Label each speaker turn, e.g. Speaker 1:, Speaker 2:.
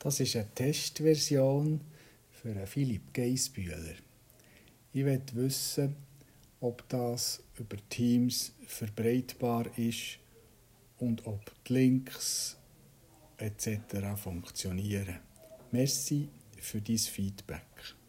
Speaker 1: Das ist eine Testversion für Philipp Geisbühler. Ich möchte wissen, ob das über Teams verbreitbar ist und ob die Links etc. funktionieren. Merci für dein Feedback.